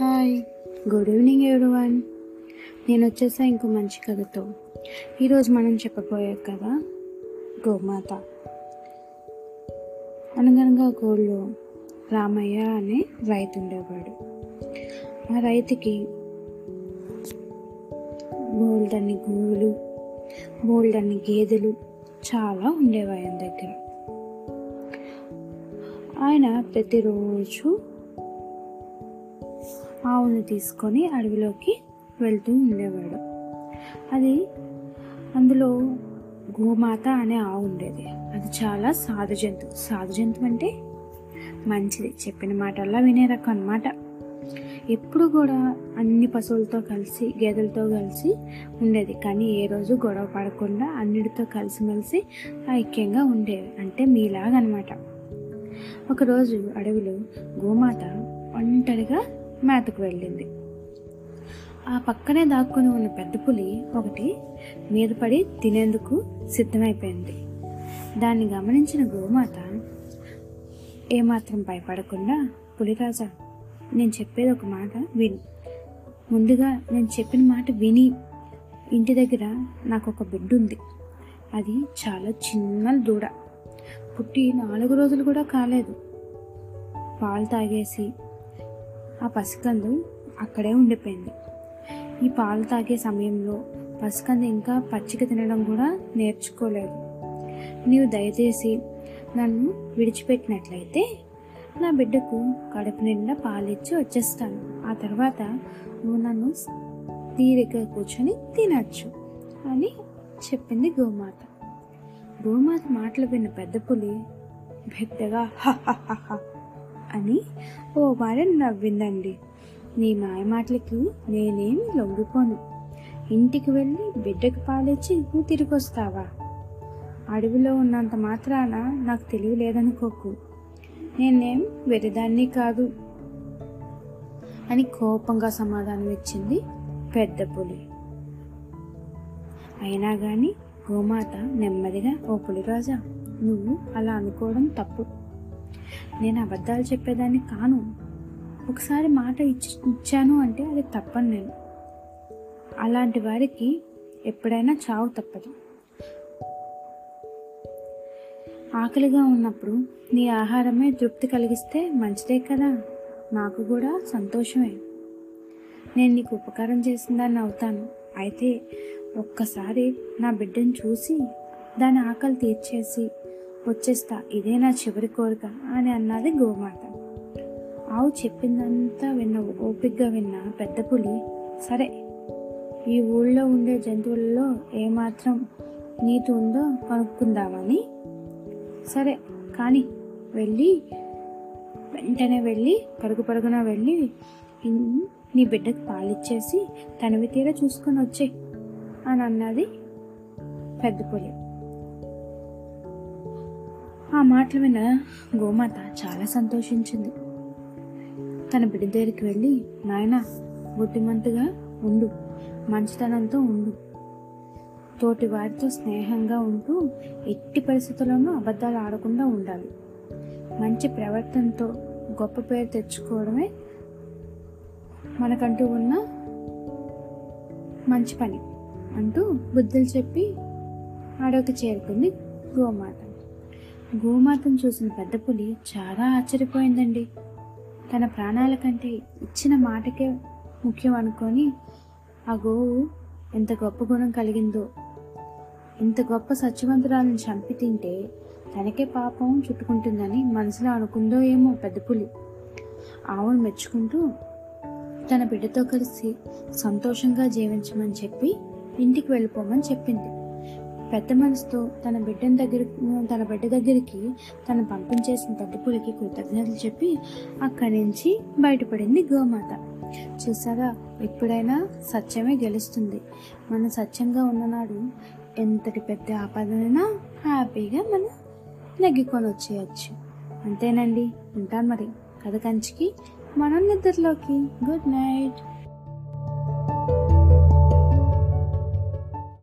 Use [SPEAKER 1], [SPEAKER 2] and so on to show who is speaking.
[SPEAKER 1] Hi good evening everyone నేను వచ్చేసా ఇంకో మంచి కథతో. ఈరోజు మనం చెప్పబోయే కథ గోమాత. అనగనగా గోళ్ళు రామయ్య అనే రైతు ఉండేవాడు. ఆ రైతుకి బోల్డన్ని గోవులు బోల్డన్ని గేదెలు చాలా ఉండేవి ఆయన దగ్గర. ఆయన ప్రతిరోజు ఆవుని తీసుకొని అడవిలోకి వెళ్తూ ఉండేవాడు. అది అందులో గోమాత అనే ఆవు ఉండేది. అది చాలా సాధు జంతువు. సాధు జంతువు అంటే మంచిది. చెప్పిన మాటల్లా వినే రకం అనమాట ఎప్పుడు కూడా అన్ని పశువులతో కలిసి గేదెలతో కలిసి ఉండేది. కానీ ఏ రోజు గొడవ పడకుండా అన్నిటితో కలిసిమెలిసి ఐక్యంగా ఉండేవి. అంటే మీలాగనమాట. ఒకరోజు అడవిలో గోమాత ఒంటరిగా మేతకు వెళ్ళింది. ఆ పక్కనే దాక్కుని ఉన్న పెద్ద పులి ఒకటి మీద పడి తినేందుకు సిద్ధమైపోయింది. దాన్ని గమనించిన గోమాత ఏమాత్రం భయపడకుండా పులిరాజా నేను చెప్పేది ఒక మాట విని. ముందుగా నేను చెప్పిన మాట విని ఇంటి దగ్గర నాకు ఒక బిడ్డ ఉంది అది చాలా చిన్న దూడ. పుట్టి నాలుగు రోజులు కూడా కాలేదు. పాలు తాగేసి ఆ పసికందు అక్కడే ఉండిపోయింది. ఈ పాలు తాగే సమయంలో పసికందు ఇంకా పచ్చిక తినడం కూడా నేర్చుకోలేదు. నీవు దయచేసి నన్ను విడిచిపెట్టినట్లయితే నా బిడ్డకు కడుపు నిండా పాలిచ్చి వచ్చేస్తాను. ఆ తర్వాత నువ్వు నన్ను తీరిక కూర్చొని తినచ్చు అని చెప్పింది గోమాత. గోమాత మాటలు విన్న పెద్ద పులి పెద్దగా "హ అని ఓ వారం నవ్విందండి. నీ మాయ మాటలకి నేనేమి లొంగిపోను. ఇంటికి వెళ్ళి బిడ్డకు పాలిచ్చి నువ్వు తిరిగి వస్తావా అడవిలో ఉన్నంత మాత్రాన నాకు తెలివి లేదనుకోకు. నేనేం వెరిదాన్ని కాదు అని కోపంగా సమాధానం ఇచ్చింది పెద్ద పులి. అయినా కానీ గోమాత నెమ్మదిగా ఓ పులిరాజా నువ్వు అలా అనుకోవడం తప్పు. నేను అబద్ధాలు చెప్పేదాన్ని కాను. ఒకసారి మాట ఇచ్చి ఇచ్చాను అంటే అది తప్పను నేను. అలాంటి వారికి ఎప్పుడైనా చావు తప్పదు. ఆకలిగా ఉన్నప్పుడు నీ ఆహారమే తృప్తి కలిగిస్తే మంచిదే కదా? నాకు కూడా సంతోషమే. నేను నీకు ఉపకారం చేసిన దాన్ని అవుతాను. అయితే ఒక్కసారి నా బిడ్డను చూసి దాని ఆకలి తీర్చేసి వచ్చేస్తా ఇదే నా చివరి కోరిక అని అన్నది గోమాత. ఆవు చెప్పిందంతా విన్న ఓపిగ్గా విన్న పెద్ద పులి సరే ఈ ఊళ్ళో ఉండే జంతువులలో ఏమాత్రం నీతి ఉందో కనుక్కుందామని? సరే కానీ వెళ్ళి వెంటనే వెళ్ళి పరుగు పరుగున వెళ్ళి నీ బిడ్డకు పాలిచ్చేసి తనవి తీర చూసుకొని వచ్చే అని అన్నది పెద్ద పులి. ఆ మాటలు విన గోమాత చాలా సంతోషించింది. తన బిడ్డ దగ్గరికి వెళ్ళి నాయన బుద్ధిమంతుగా ఉండు మంచితనంతో ఉండు. తోటి వారితో స్నేహంగా ఉంటూ ఎట్టి పరిస్థితుల్లోనూ అబద్ధాలు ఆడకుండా ఉండాలి. మంచి ప్రవర్తనతో గొప్ప పేరు తెచ్చుకోవడమే మనకంటూ ఉన్న మంచి పని అంటూ బుద్ధులు చెప్పి అడవికి చేరుకుంది గోమాత. గోమాతను చూసిన పెద్ద పులి చాలా ఆశ్చర్యపోయిందండి. తన ప్రాణాల కంటే ఇచ్చిన మాటకే ముఖ్యం అనుకొని ఆ గోవు ఎంత గొప్ప గుణం కలిగిందో. ఇంత గొప్ప సత్యవంతురాలను చంపి తింటే తనకే పాపం చుట్టుకుంటుందని మనసులో అనుకుందో ఏమో పెద్ద పులి. ఆవును మెచ్చుకుంటూ తన బిడ్డతో కలిసి సంతోషంగా జీవించమని చెప్పి ఇంటికి వెళ్ళిపోమని చెప్పింది. పెద్ద మనసుతో తన బిడ్డని దగ్గర తన బిడ్డ దగ్గరికి తను పంపించేసిన పెద్ద పులికి కృతజ్ఞతలు చెప్పి అక్కడి నుంచి బయటపడింది గోమాత. చూసారా? ఎప్పుడైనా సత్యమే గెలుస్తుంది. మన సత్యంగా ఉన్ననాడు ఎంతటి పెద్ద ఆపదనైనా హ్యాపీగా మనం నెగ్గుకొని వచ్చేయచ్చు. అంతేనండి. ఉంటాను మరి. కథ కంచికి మనం నిద్రలోకి. Good night.